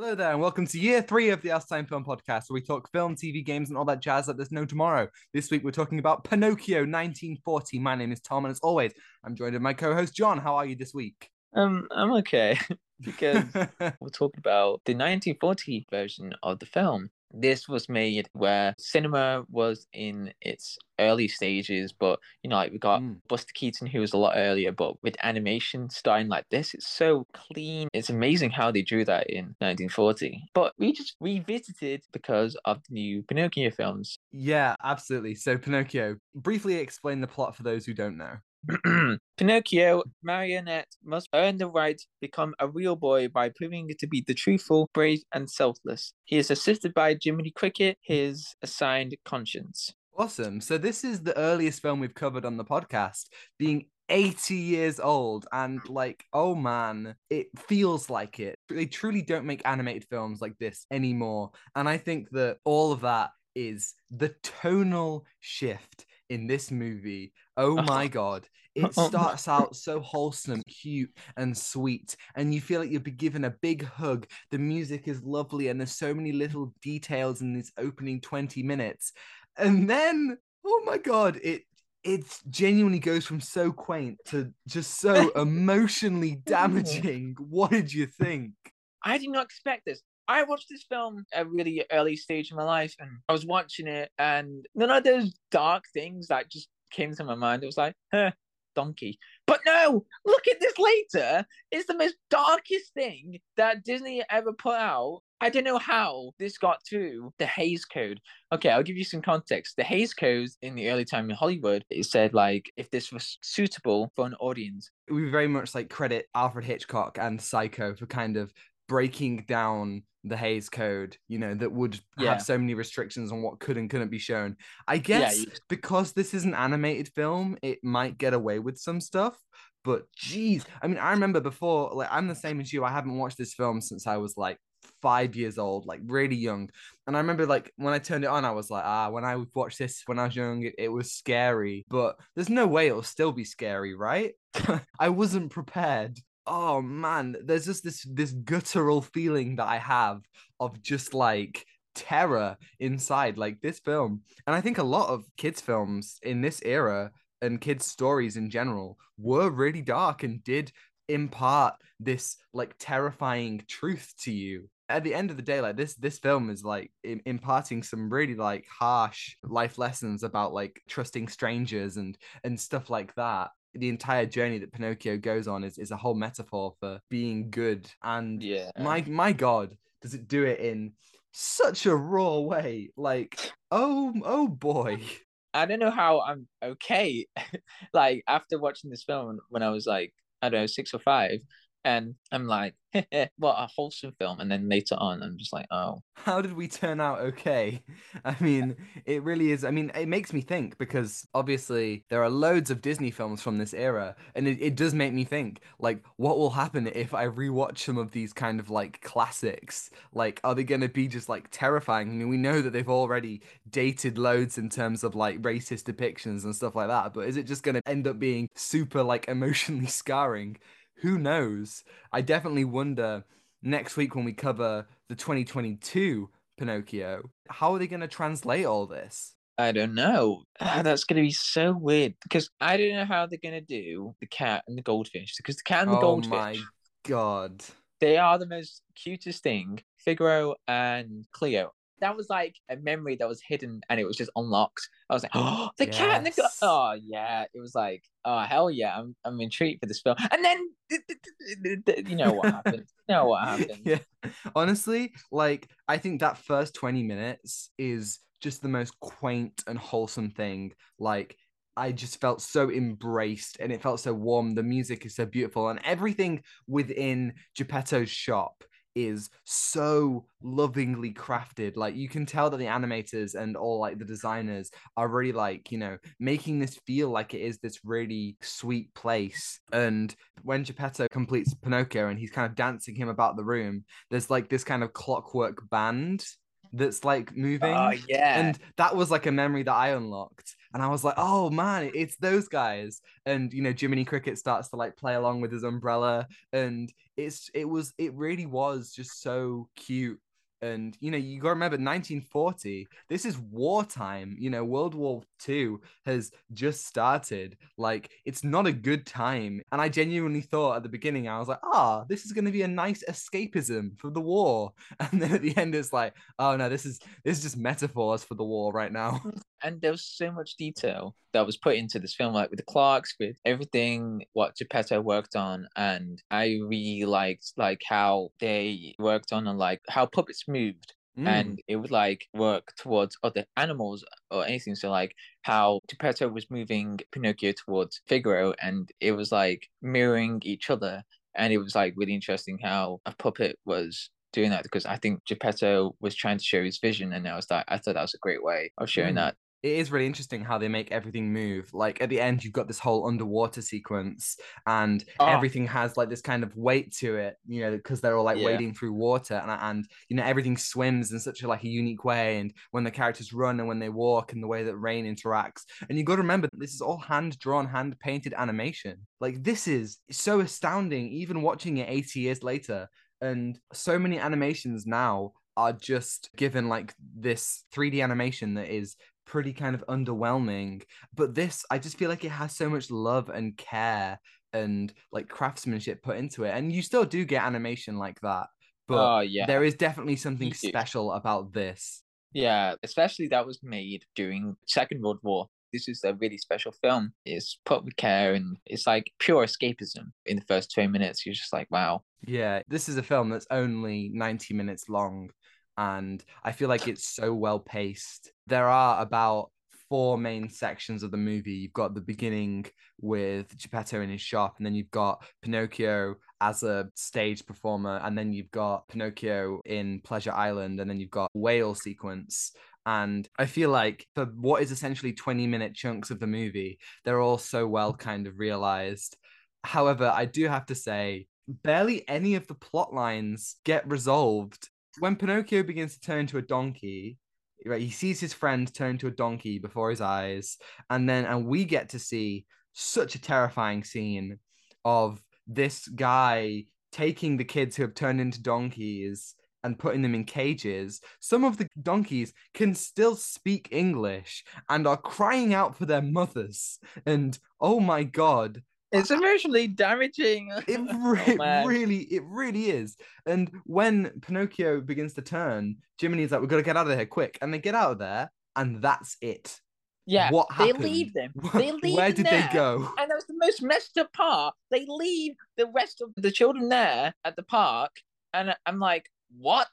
Hello there, and welcome to year three of the Outatime Film Podcast, where we talk film, TV, games, and all that jazz that there's no tomorrow. This week we're talking about Pinocchio 1940. My name is Tom, and as always, I'm joined by my co-host John. How are you this week? Um, I'm okay because we're talking about the 1940 version of the film. This was made where cinema was in its early stages, but you know, like we got Mm. Buster Keaton, who was a lot earlier, but with animation starting like this, it's so clean. It's amazing how they drew that in 1940. But we just revisited because of the new Pinocchio films. yeah, absolutely. So Pinocchio, briefly explain the plot for those who don't know. Pinocchio, marionette, must earn the right to become a real boy by proving to be the truthful, brave, and selfless. He is assisted by Jiminy Cricket, his assigned conscience. Awesome. So this is the earliest film we've covered on the podcast, being 80 years old, and like, oh man, it feels like it. They truly don't make animated films like this anymore. And I think that all of that is the tonal shift in this movie. Oh my god. It Oh starts out so wholesome, cute, and sweet, and you feel like you'll be given a big hug. The music is lovely, and there's so many little details in this opening 20 minutes. And then, oh my god, it it genuinely goes from so quaint to just so emotionally mm. damaging. What did you think? I did not expect this. I watched this film at a really early stage in my life, and I was watching it, and none of those dark things that just came to my mind. It was like, huh, donkey. But no, look at this later. It's the most darkest thing that Disney ever put out. I don't know how this got through the Hays Code. Okay, I'll give you some context. The Hays Code in the early time in Hollywood, it said like if this was suitable for an audience, We very much like credit Alfred Hitchcock and Psycho for kind of breaking down the Hays Code, you know, that would Yeah. have so many restrictions on what could and couldn't be shown. I guess you- because this is an animated film, it might get away with some stuff. But geez, I mean, I remember before, like, I'm the same as you. I haven't watched this film since I was like five years old, like really young. And I remember, like, when I turned it on, I was like, ah, when I watched this when I was young, it, it was scary. But there's no way it'll still be scary, right? I wasn't prepared. Oh man, there's just this this guttural feeling that I have of just like terror inside like this film. And I think a lot of kids films in this era and kids stories in general were really dark and did impart this like terrifying truth to you. At the end of the day, like this this film is like imparting some really like harsh life lessons about like trusting strangers and and stuff like that the entire journey that Pinocchio goes on is, is a whole metaphor for being good. And yeah. my my God, does it do it in such a raw way? Like, oh oh boy. I don't know how I'm okay. like after watching this film when I was like, I don't know, six or five, and I'm like, what a wholesome film. And then later on, I'm just like, oh, How did we turn out okay? I mean, it really is. I mean, it makes me think because obviously there are loads of Disney films from this era, and it, it does make me think like, what will happen if I rewatch some of these kind of like classics? Like, are they going to be just like terrifying? I mean, we know that they've already dated loads in terms of like racist depictions and stuff like that, but is it just going to end up being super like emotionally scarring? Who knows? I definitely wonder next week when we cover the 2022 Pinocchio, how are they going to translate all this? I don't know. Ah, that's gonna be so weird because I don't know how they're gonna do the cat and the goldfish because the cat and the oh goldfish my god. they are the most cutest thing. Figaro and Cleo. That was like a memory that was hidden and it was just unlocked. I was like, oh, the cat and the Yes. oh yeah. It was like, oh hell yeah, I'm I'm intrigued for this film. And then you know what happened. You know what happened. yeah. Honestly, like I think that first 20 minutes is just the most quaint and wholesome thing. Like I just felt so embraced and it felt so warm. The music is so beautiful and everything within Geppetto's shop is so lovingly crafted. Like you can tell that the animators and all like the designers are really like, you know, making this feel like it is this really sweet place. And when Geppetto completes Pinocchio and he's kind of dancing him about the room, there's like this kind of clockwork band that's like moving. Oh yeah. And that was like a memory that I unlocked. And I was like, oh man, it's those guys. And, you know, Jiminy Cricket starts to like play along with his umbrella. And it's it was it really was just so cute and you know you got to remember 1940 this is wartime you know world war ii has just started. Like it's not a good time. And i genuinely thought at the beginning i was like ah this is going to be a nice escapism for the war. And then at the end it's like oh no this is this is just metaphors for the war right now. And there was so much detail that was put into this film, like with the clocks, with everything what Geppetto worked on, and I really liked like how they worked on and like how puppets moved. Mm. And it would like work towards other animals or anything. So like how Geppetto was moving Pinocchio towards Figaro, and it was like mirroring each other. And it was like really interesting how a puppet was doing that because I think Geppetto was trying to show his vision, and I was like, I thought that was a great way of showing mm. that it is really interesting how they make everything move. Like at the end, you've got this whole underwater sequence, and oh. everything has like this kind of weight to it, you know, because they're all like yeah. wading through water, and and you know everything swims in such a like a unique way. And when the characters run and when they walk, and the way that rain interacts, and you got to remember this is all hand drawn, hand painted animation. Like this is so astounding, even watching it eighty years later. And so many animations now are just given like this 3D animation that is pretty kind of underwhelming. But this, I just feel like it has so much love and care and like craftsmanship put into it. And you still do get animation like that. But oh, yeah. there is definitely something special about this. Yeah, especially that was made during Second World War. This is a really special film. It's put with care and it's like pure escapism. In the first 20 minutes, you're just like, wow. Yeah, this is a film that's only 90 minutes long and I feel like it's so well paced. There are about four main sections of the movie. You've got the beginning with Geppetto in his shop, and then you've got Pinocchio as a stage performer, and then you've got Pinocchio in Pleasure Island, and then you've got whale sequence. And I feel like for what is essentially 20 minute chunks of the movie, they're all so well kind of realized. However, I do have to say, barely any of the plot lines get resolved when Pinocchio begins to turn to a donkey, right, he sees his friend turn to a donkey before his eyes, and then and we get to see such a terrifying scene of this guy taking the kids who have turned into donkeys and putting them in cages. Some of the donkeys can still speak English and are crying out for their mothers. And oh my god, it's emotionally damaging. It, oh, re- oh, really, it really is. And when Pinocchio begins to turn, Jiminy's like, "We've got to get out of here quick," and they get out of there, and that's it. Yeah, what happened? They leave them. They leave. Where did there. they go? And that was the most messed up part. They leave the rest of the children there at the park, and I'm like, what?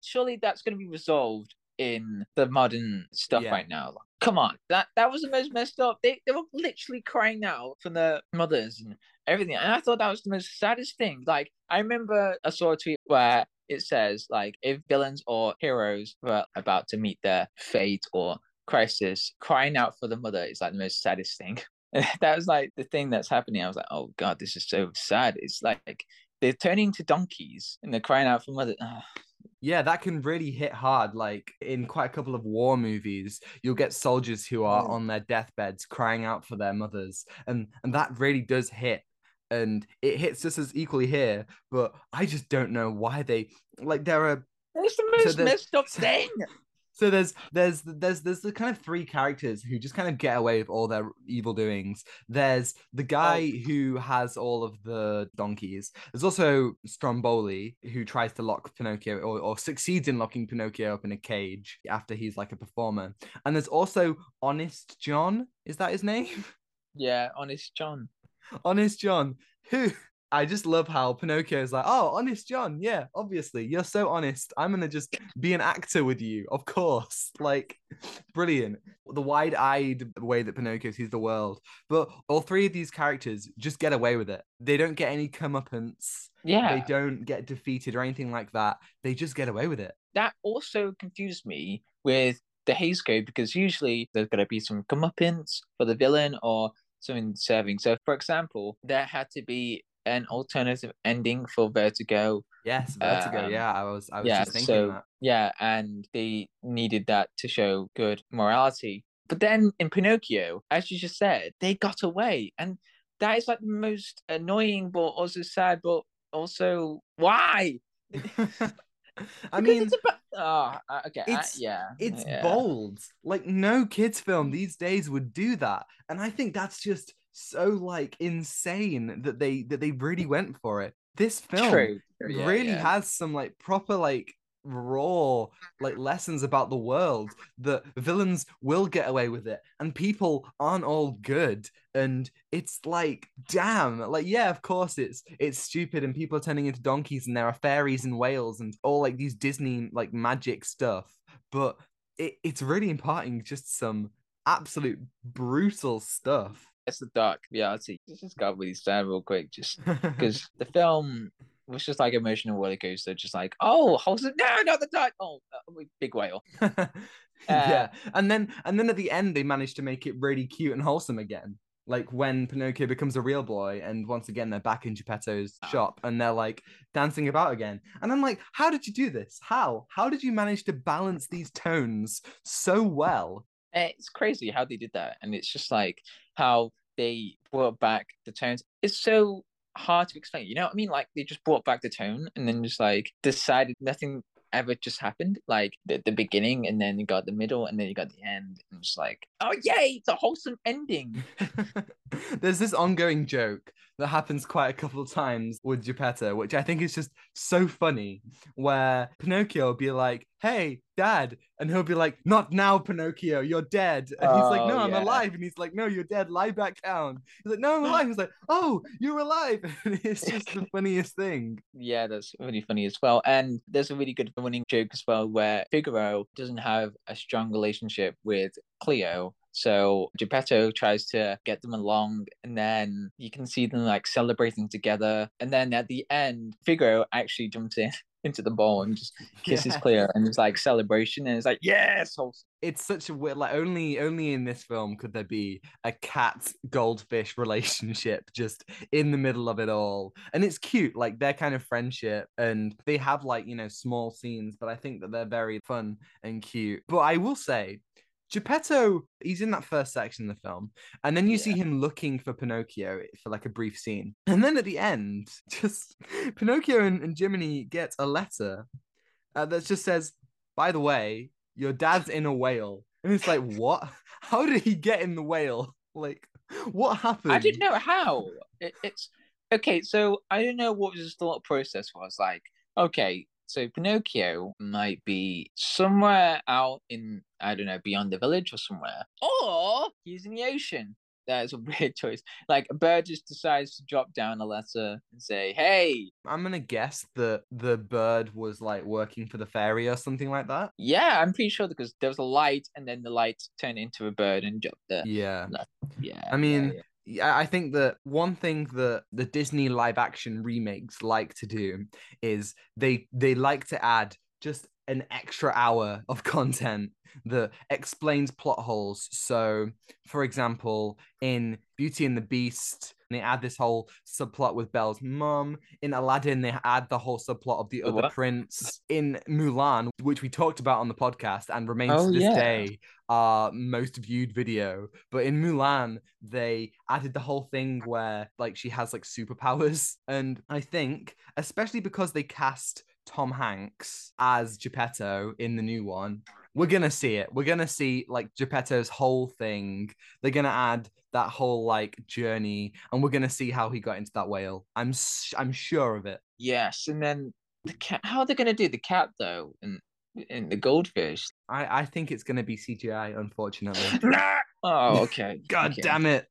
Surely that's going to be resolved in the modern stuff yeah. right now. Come on, that that was the most messed up. They they were literally crying out for their mothers and everything, and I thought that was the most saddest thing. Like I remember I saw a tweet where it says like if villains or heroes were about to meet their fate or crisis, crying out for the mother is like the most saddest thing. that was like the thing that's happening. I was like, oh god, this is so sad. It's like they're turning to donkeys and they're crying out for mother. Yeah, that can really hit hard. Like in quite a couple of war movies, you'll get soldiers who are mm. on their deathbeds crying out for their mothers, and and that really does hit. And it hits us as equally here, but I just don't know why they like there are. It's the most so messed up thing so there's there's there's there's the kind of three characters who just kind of get away with all their evil doings. There's the guy oh. who has all of the donkeys. There's also Stromboli who tries to lock Pinocchio or, or succeeds in locking Pinocchio up in a cage after he's like a performer. And there's also Honest John. Is that his name? Yeah, Honest John. Honest John, who I just love how Pinocchio is like, oh, honest John. Yeah, obviously. You're so honest. I'm going to just be an actor with you. Of course. Like, brilliant. The wide eyed way that Pinocchio sees the world. But all three of these characters just get away with it. They don't get any comeuppance. Yeah. They don't get defeated or anything like that. They just get away with it. That also confused me with the Hays Code because usually there's going to be some comeuppance for the villain or something serving. So, for example, there had to be an alternative ending for Vertigo. Yes, Vertigo. Um, yeah, I was I was yeah, just thinking so, that. Yeah, and they needed that to show good morality. But then in Pinocchio, as you just said, they got away, and that is like the most annoying but also sad. But also why? I mean, it's about oh, uh, okay, it's- yeah, it's yeah. bold. Like no kids film these days would do that. And I think that's just so like insane that they that they really went for it. This film True, true, yeah, really yeah. has some like proper like raw like lessons about the world that villains will get away with it and people aren't all good. And it's like damn like yeah of course it's it's stupid and people are turning into donkeys and there are fairies in wales and all like these disney like magic stuff. But it, it's really imparting just some absolute brutal stuff It's the dark. Reality. This just got really sad real quick, just because the film was just like emotional roller coaster, just like oh, wholesome, no, not the dark, oh, uh, big whale. yeah and then and then at the end they managed to make it really cute and wholesome again. Like when pinocchio becomes a real boy and once again they're back in geppetto's Ah. shop and they're like dancing about again. And i'm like how did you do this? How? How did you manage to balance these tones so well Eh, it's crazy how they did that, and it's just like how they brought back the tones. It's so hard to explain. You know what I mean? Like they just brought back the tone, and then just like decided nothing ever just happened. Like the, the beginning, and then you got the middle, and then you got the end, and it's like, oh yay, it's a wholesome ending. There's this ongoing joke that happens quite a couple of times with Geppetto, which I think is just so funny, where Pinocchio will be like, Hey, dad. And he'll be like, Not now, Pinocchio, you're dead. And he's like, No, Oh, I'm yeah. alive. And he's like, No, you're dead. Lie back down. He's like, No, I'm alive. He's like, Oh, you're alive. And it's just the funniest thing. Yeah, that's really funny as well. And there's a really good running joke as well where Figaro doesn't have a strong relationship with Cleo. So Geppetto tries to get them along, and then you can see them like celebrating together. And then at the end, Figaro actually jumps in into the ball and just kisses Yeah. Cleo, and it's like celebration, and it's like yes. It's such a weird, like only only in this film could there be a cat goldfish relationship just in the middle of it all. And it's cute, like their kind of friendship, and they have like, you know, small scenes, but I think that they're very fun and cute. But I will say, Geppetto, he's in that first section of the film, and then you see him looking for Pinocchio for like a brief scene. And then at the end, just Pinocchio and, and Jiminy get a letter uh, that just says, by the way, your dad's in a whale. And it's like, what? How did he get in the whale? Like, what happened? I didn't know how. It, it's okay. So I don't know what his thought process was. Like, okay, so Pinocchio might be somewhere out in I don't know beyond the village or somewhere, or he's in the ocean. That is a weird choice. Like a bird just decides to drop down a letter and say, "Hey, I'm gonna guess that the bird was like working for the fairy or something like that. yeah, I'm pretty sure because there was a light and then the light turned into a bird and dropped there." Yeah. Yeah, I mean, yeah, yeah. I think that one thing that the Disney live action remakes like to do is they they like to add just an extra hour of content that explains plot holes. So, for example, in Beauty and the Beast, they add this whole subplot with Belle's mum. In Aladdin, they add the whole subplot of the The other what? prince. In Mulan, which we talked about on the podcast and remains Oh, to this yeah. day our most viewed video. But in Mulan, they added the whole thing where like she has like superpowers. And I think, especially because they cast Tom Hanks as Geppetto in the new one, we're gonna see it. We're gonna see like Geppetto's whole thing. They're gonna add that whole like journey, and we're gonna see how he got into that whale. I'm I'm sure of it. Yes, and then the cat. How are they going to do the cat though? And and the goldfish. I I think it's gonna be CGI, unfortunately. Ah! Oh, okay. God okay. damn it!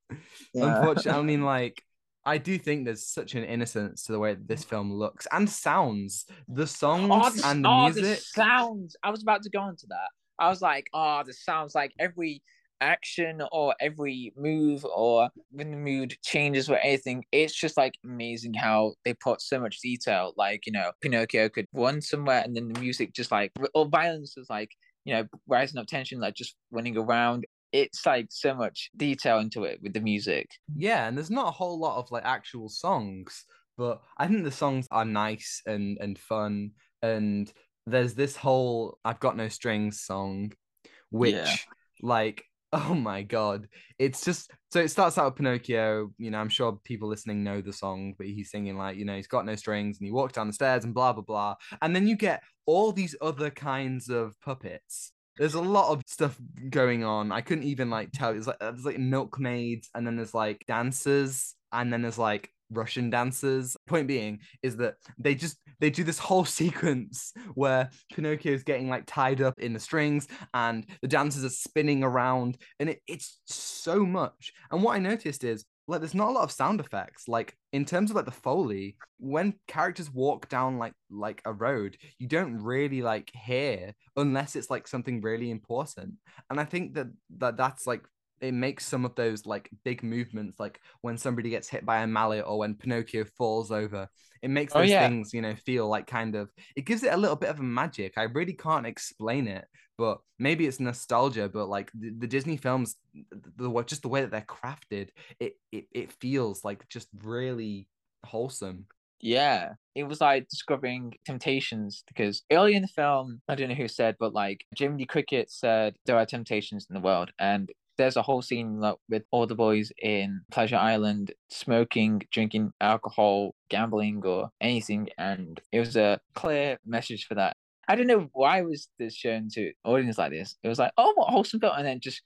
Yeah. Unfortunately, I mean, like, I do think there's such an innocence to the way that this film looks and sounds. The songs Oh, the, and the oh, music. the sounds. I was about to go into that. I was like, ah, oh, the sounds like every action or every move or when the mood changes or anything, it's just like amazing how they put so much detail. Like, you know, Pinocchio could run somewhere and then the music just like, or violence is like, you know, rising up tension, like just running around. It's like so much detail into it with the music. yeah, and there's not a whole lot of like actual songs, but I think the songs are nice and and fun. And there's this whole "I've Got No Strings" song, which Yeah. like Oh my god. It's just so it starts out with Pinocchio. You know, I'm sure people listening know the song, but he's singing like, you know, he's got no strings and he walks down the stairs and blah blah blah. And then you get all these other kinds of puppets. There's a lot of stuff going on. I couldn't even like tell. It's like uh, there's like milkmaids, and then there's like dancers, and then there's like Russian dancers. Point being is that they just they do this whole sequence where Pinocchio is getting like tied up in the strings and the dancers are spinning around and it, it's so much. And what I noticed is like there's not a lot of sound effects like in terms of like the foley when characters walk down like like a road you don't really like hear unless it's like something really important and i think that that that's like it makes some of those like big movements, like when somebody gets hit by a mallet or when Pinocchio falls over. It makes Oh, those yeah. things, you know, feel like kind of. It gives it a little bit of a magic. I really can't explain it, but maybe it's nostalgia. But like the, the Disney films, the, the just the way that they're crafted, it it it feels like just really wholesome. Yeah, it was like discovering temptations because early in the film, I don't know who said, but like Jiminy Cricket said, there are temptations in the world, and there's a whole scene like, with all the boys in Pleasure Island smoking, drinking alcohol, gambling, or anything, and it was a clear message for that. I don't know why was this shown to audience like this. It was like, oh, what wholesome film, and then just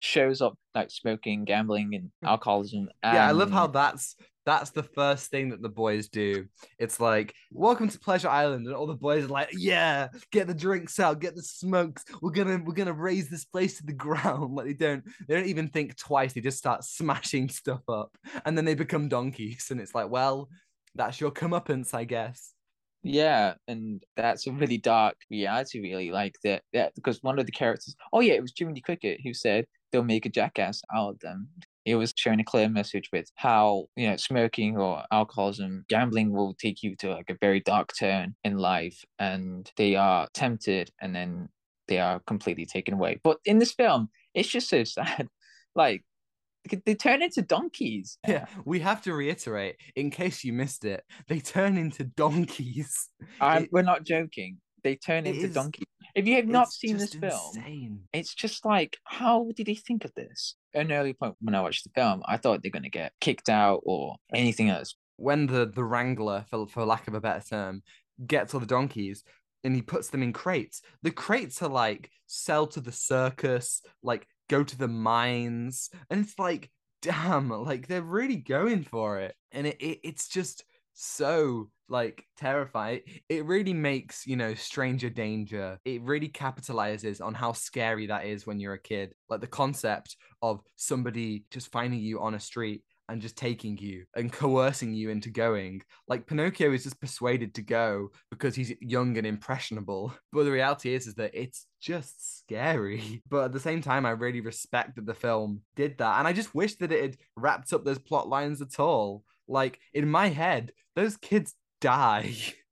shows up like smoking, gambling, and mm. alcoholism. Yeah, I love how that's that's the first thing that the boys do. It's like, welcome to Pleasure Island, and all the boys are like, yeah, get the drinks out, get the smokes. We're gonna we're gonna raise this place to the ground. Like they don't they don't even think twice. They just start smashing stuff up, and then they become donkeys. And it's like, well, that's your comeuppance, I guess. Yeah, and that's a really dark reality, really. Like that, that because one of the characters, oh yeah, it was Jiminy Cricket who said they'll make a jackass out of them. It was showing a clear message with how you know smoking or alcoholism, gambling will take you to like a very dark turn in life, and they are tempted, and then they are completely taken away. But in this film, it's just so sad. Like they turn into donkeys. Yeah, we have to reiterate, in case you missed it, they turn into donkeys. It- we're not joking. They turn into is- donkeys. If you have not seen this film, insane. it's just like, how did they think of this? At an early point when I watched the film, I thought they're gonna get kicked out or anything else. when the the wrangler, for for lack of a better term, gets all the donkeys and he puts them in crates. The crates are like sell to the circus, like go to the mines, and it's like, damn, like they're really going for it, and it, it it's just so like terrifying. It really makes you know stranger danger. It really capitalizes on how scary that is when you're a kid. Like the concept of somebody just finding you on a street and just taking you and coercing you into going. Like Pinocchio is just persuaded to go because he's young and impressionable. But the reality is, is that it's just scary. But at the same time, I really respect that the film did that. And I just wish that it had wrapped up those plot lines at all. Like in my head, those kids die.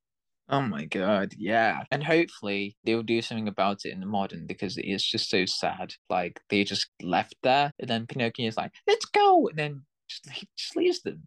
Oh my god, yeah. And hopefully they'll do something about it in the modern because it's just so sad. Like they just left there and then Pinocchio is like, let's go, and then just, he just leaves them.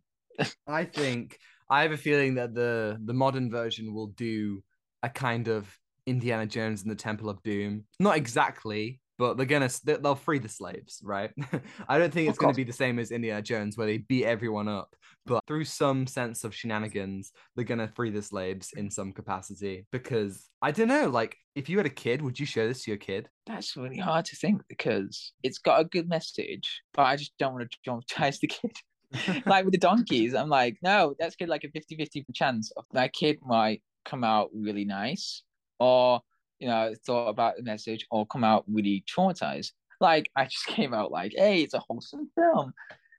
I think I have a feeling that the the modern version will do a kind of Indiana Jones and the Temple of Doom. Not exactly, but they're gonna they- they'll free the slaves, right? I don't think it's gonna be the same as Indiana Jones where they beat everyone up, but through some sense of shenanigans, they're gonna free the slaves in some capacity. Because I don't know, like if you had a kid, would you show this to your kid? That's really hard to think because it's got a good message, but I just don't want to traumatize the kid. like with the donkeys, I'm like, no, that's good, like a 50 50 chance of that kid might come out really nice or, you know, thought about the message or come out really traumatized. Like, I just came out like, hey, it's a wholesome film.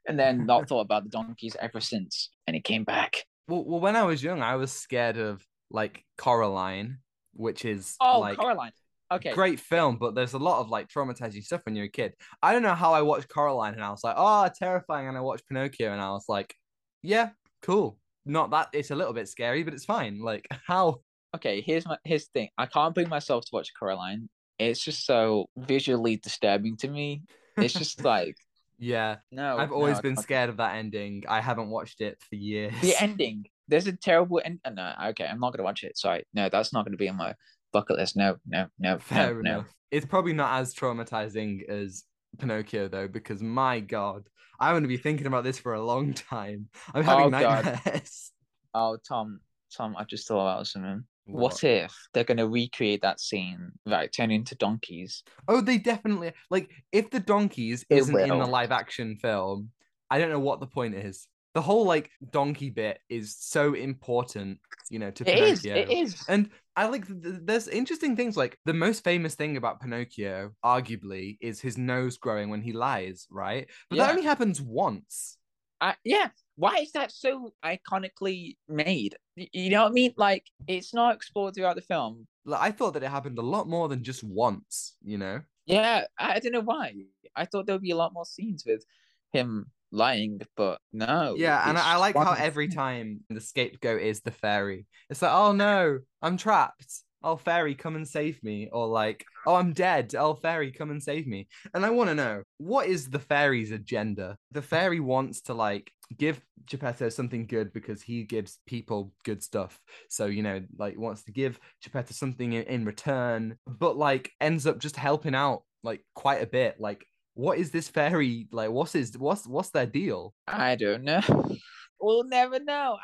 And then not thought about the donkeys ever since. And it came back. Well, well, when I was young, I was scared of like Coraline, which is Oh, like Coraline. Okay. great film, but there's a lot of like traumatizing stuff when you're a kid. I don't know how I watched Coraline and I was like, oh, terrifying. And I watched Pinocchio and I was like, yeah, cool. Not that it's a little bit scary, but it's fine. Like, how? Okay, here's my here's the thing. I can't bring myself to watch Coraline. It's just so visually disturbing to me. It's just like Yeah, no. I've always I been scared of that ending. I haven't watched it for years. The ending. There's a terrible end. uh, No, okay, I'm not gonna watch it. Sorry, no, that's not gonna be on my bucket list. No, no, no, Fair no, no. enough. It's probably not as traumatizing as Pinocchio though, because my God, I'm to be thinking about this for a long time. I'm having Oh, God. nightmares. Oh, Tom, Tom, I just thought about something. What, What? if they're gonna recreate that scene, right? Turn into donkeys. Oh, they definitely like if the donkeys It isn't in the live action film, I don't know what the point is. The whole like donkey bit is so important, you know, to It is. Pinocchio. It is. And I like th- th- there's interesting things like the most famous thing about Pinocchio, arguably, is his nose growing when he lies, right? But that only happens once. I, yeah. Why is that so iconically made? You know what I mean? Like it's not explored throughout the film. Like, I thought that it happened a lot more than just once, you know? Yeah, I, don't know why. I thought there would be a lot more scenes with him lying, but no. Yeah, and I I like how every time the scapegoat is the fairy. It's like, oh no, I'm trapped. Oh fairy, come and save me. Or like, oh I'm dead. Oh fairy, come and save me. And I want to know what is the fairy's agenda? The fairy wants to like give Geppetto something good because he gives people good stuff. So you know, like wants to give Geppetto something in, in return, but like ends up just helping out like quite a bit. Like, what is this fairy like? What's his what's what's their deal? I don't know. We'll never know.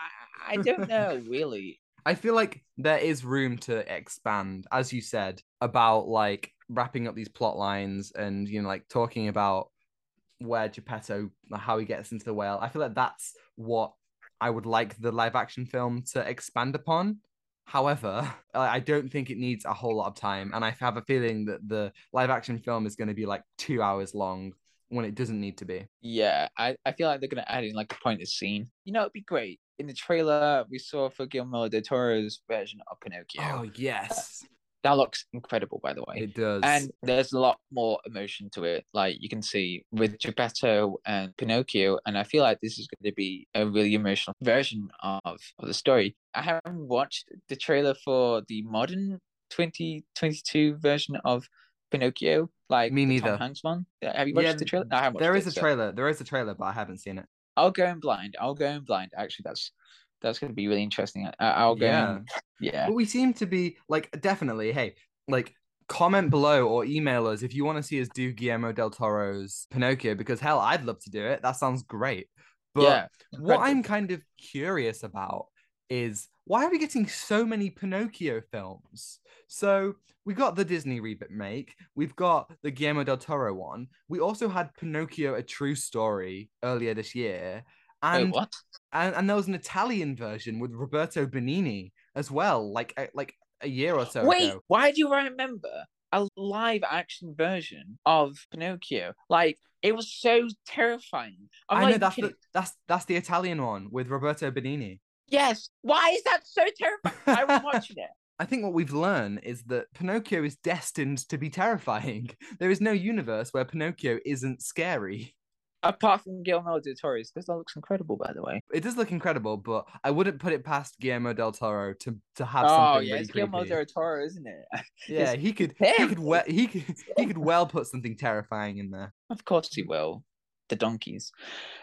I, I don't know really. I feel like there is room to expand, as you said, about like wrapping up these plot lines and you know, like talking about where Geppetto, how he gets into the whale. I feel like that's what I would like the live action film to expand upon. However, I don't think it needs a whole lot of time, and I have a feeling that the live action film is going to be like two hours long when it doesn't need to be. Yeah, I, I feel like they're gonna add in like a pointless scene. You know, it'd be great. In the trailer we saw for Guillermo del Toro's version of Pinocchio. Oh yes, That looks incredible, by the way. it does. and there's a lot more emotion to it. Like you can see with Geppetto and Pinocchio, and I feel like this is going to be a really emotional version of, of the story. I haven't watched the trailer for the modern 2022 version of Pinocchio, like Me the Tom. Hanks one. Have you watched Yeah, the trailer? No, I haven't watched there it, is a so trailer. There is a trailer, but I haven't seen it. I'll go in blind. I'll go in blind. Actually, that's that's going to be really interesting. I, I'll go. Yeah. In, yeah. But we seem to be like definitely. Hey, like comment below or email us if you want to see us do Guillermo del Toro's Pinocchio because hell, I'd love to do it. That sounds great. But yeah. what. I'm kind of curious about is why are we getting so many Pinocchio films? So we got the Disney remake, we've got the Guillermo del Toro one. We also had Pinocchio: A True Story earlier this year, and Wait, what? and, and there was an Italian version with Roberto Benigni as well, like a, like a year or so ago. Wait, ago. why do I remember a live action version of Pinocchio? Like it was so terrifying. I'm I know that's the, that's that's the Italian one with Roberto Benigni. Yes. Why is that so terrifying? I was watching it. I think what we've learned is that Pinocchio is destined to be terrifying. There is no universe where Pinocchio isn't scary. Apart from Guillermo del Toro's, because that looks incredible, by the way. It does look incredible, but I wouldn't put it past Guillermo del Toro to to have Oh something yeah, really it's Guillermo del Toro, isn't it? Yeah, he could he could well he could he could well put something terrifying in there. Of course he will. The donkeys.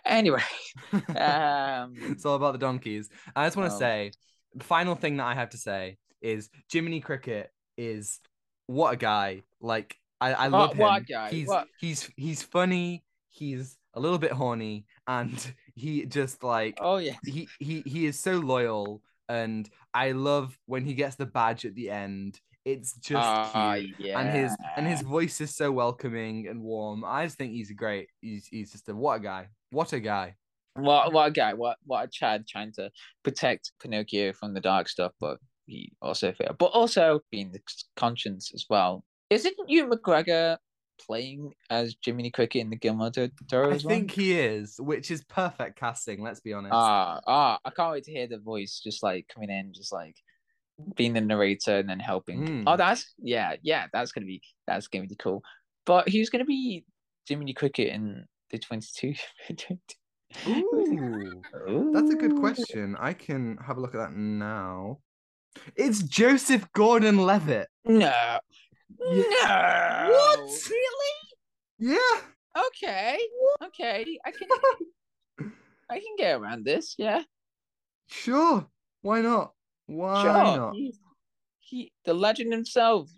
Anyway, um, it's all about the donkeys. I just want to Um, say, the final thing that I have to say is Jiminy Cricket is what a guy. Like I, I What- love him. what guy, He's what- he's he's funny. He's a little bit horny, and he just like oh yeah, he he he is so loyal. And I love when he gets the badge at the end. It's just Ah, cute. yeah, And his and his voice is so welcoming and warm. I just think he's a great. He's he's just a what a guy. What a guy. What what a guy! What what a Chad trying to protect Pinocchio from the dark stuff, but he also failed. But also being the conscience as well. Isn't Ewan McGregor playing as Jiminy Cricket in the Gilmore Toro I well? think he is, which is perfect casting. Let's be honest. Ah ah, I can't wait to hear the voice just like coming in, just like being the narrator and then helping. Mm. Oh, that's yeah, yeah, that's gonna be that's gonna be cool. But who's gonna be Jiminy Cricket in the twenty two? Ooh, that's a good question. I can have a look at that now. It's Joseph Gordon-Levitt. No. No. What? Really? Yeah. Okay. Okay. I can I can get around this, yeah. Sure. Why not? Why sure. not? He, he the legend himself,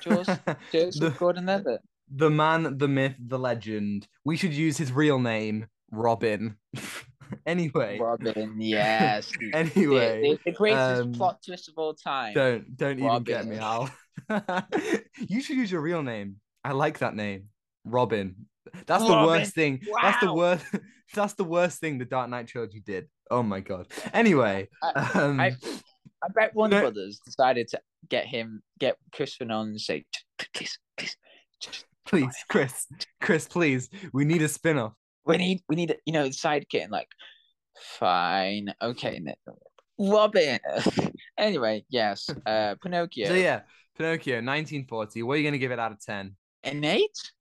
Joseph, Joseph The- Gordon Levitt. the man, the myth, the legend. We should use his real name, Robin. anyway, Robin, yes. anyway, the, the, greatest um, plot twist of all time. don't don't even get me, Al. you should use your real name. I like that name, Robin. That's the worst thing. That's the worst. That's the worst thing the Dark Knight trilogy did. Oh my god. Anyway, um, I- I bet Warner No. Brothers decided to get him, get Chris Nolan and say, please, please, please, Chris, Chris, please, we need a spin-off. we need, we need, you know, sidekick. And like, fine, okay, Robin. anyway, yes, uh, Pinocchio. So yeah, Pinocchio, 1940. What are you gonna give it out of 10? An eight?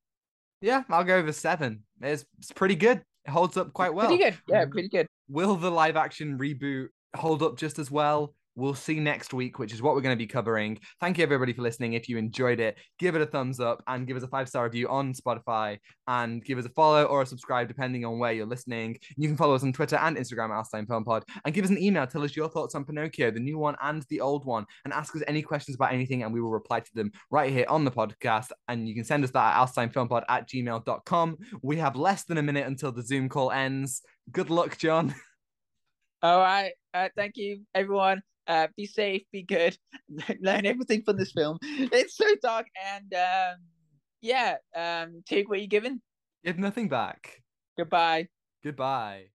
Yeah, I'll go over seven. It's, it's pretty good. It holds up quite well. Pretty good. Yeah, pretty good. Will the live action reboot hold up just as well? We'll see next week, which is what we're going to be covering. Thank you, everybody, for listening. If you enjoyed it, give it a thumbs up and give us a five star review on Spotify and give us a follow or a subscribe, depending on where you're listening. You can follow us on Twitter and Instagram at Outatime Film Pod and give us an email. Tell us your thoughts on Pinocchio, the new one and the old one, and ask us any questions about anything, and we will reply to them right here on the podcast. And you can send us that at outatimefilmpod at gmail.com. We have less than a minute until the Zoom call ends. Good luck, John. All right. Uh, thank you, everyone. Uh, be safe, be good, learn everything from this film. It's so dark, and um, yeah, um, take what you're given. Give nothing back. Goodbye. Goodbye.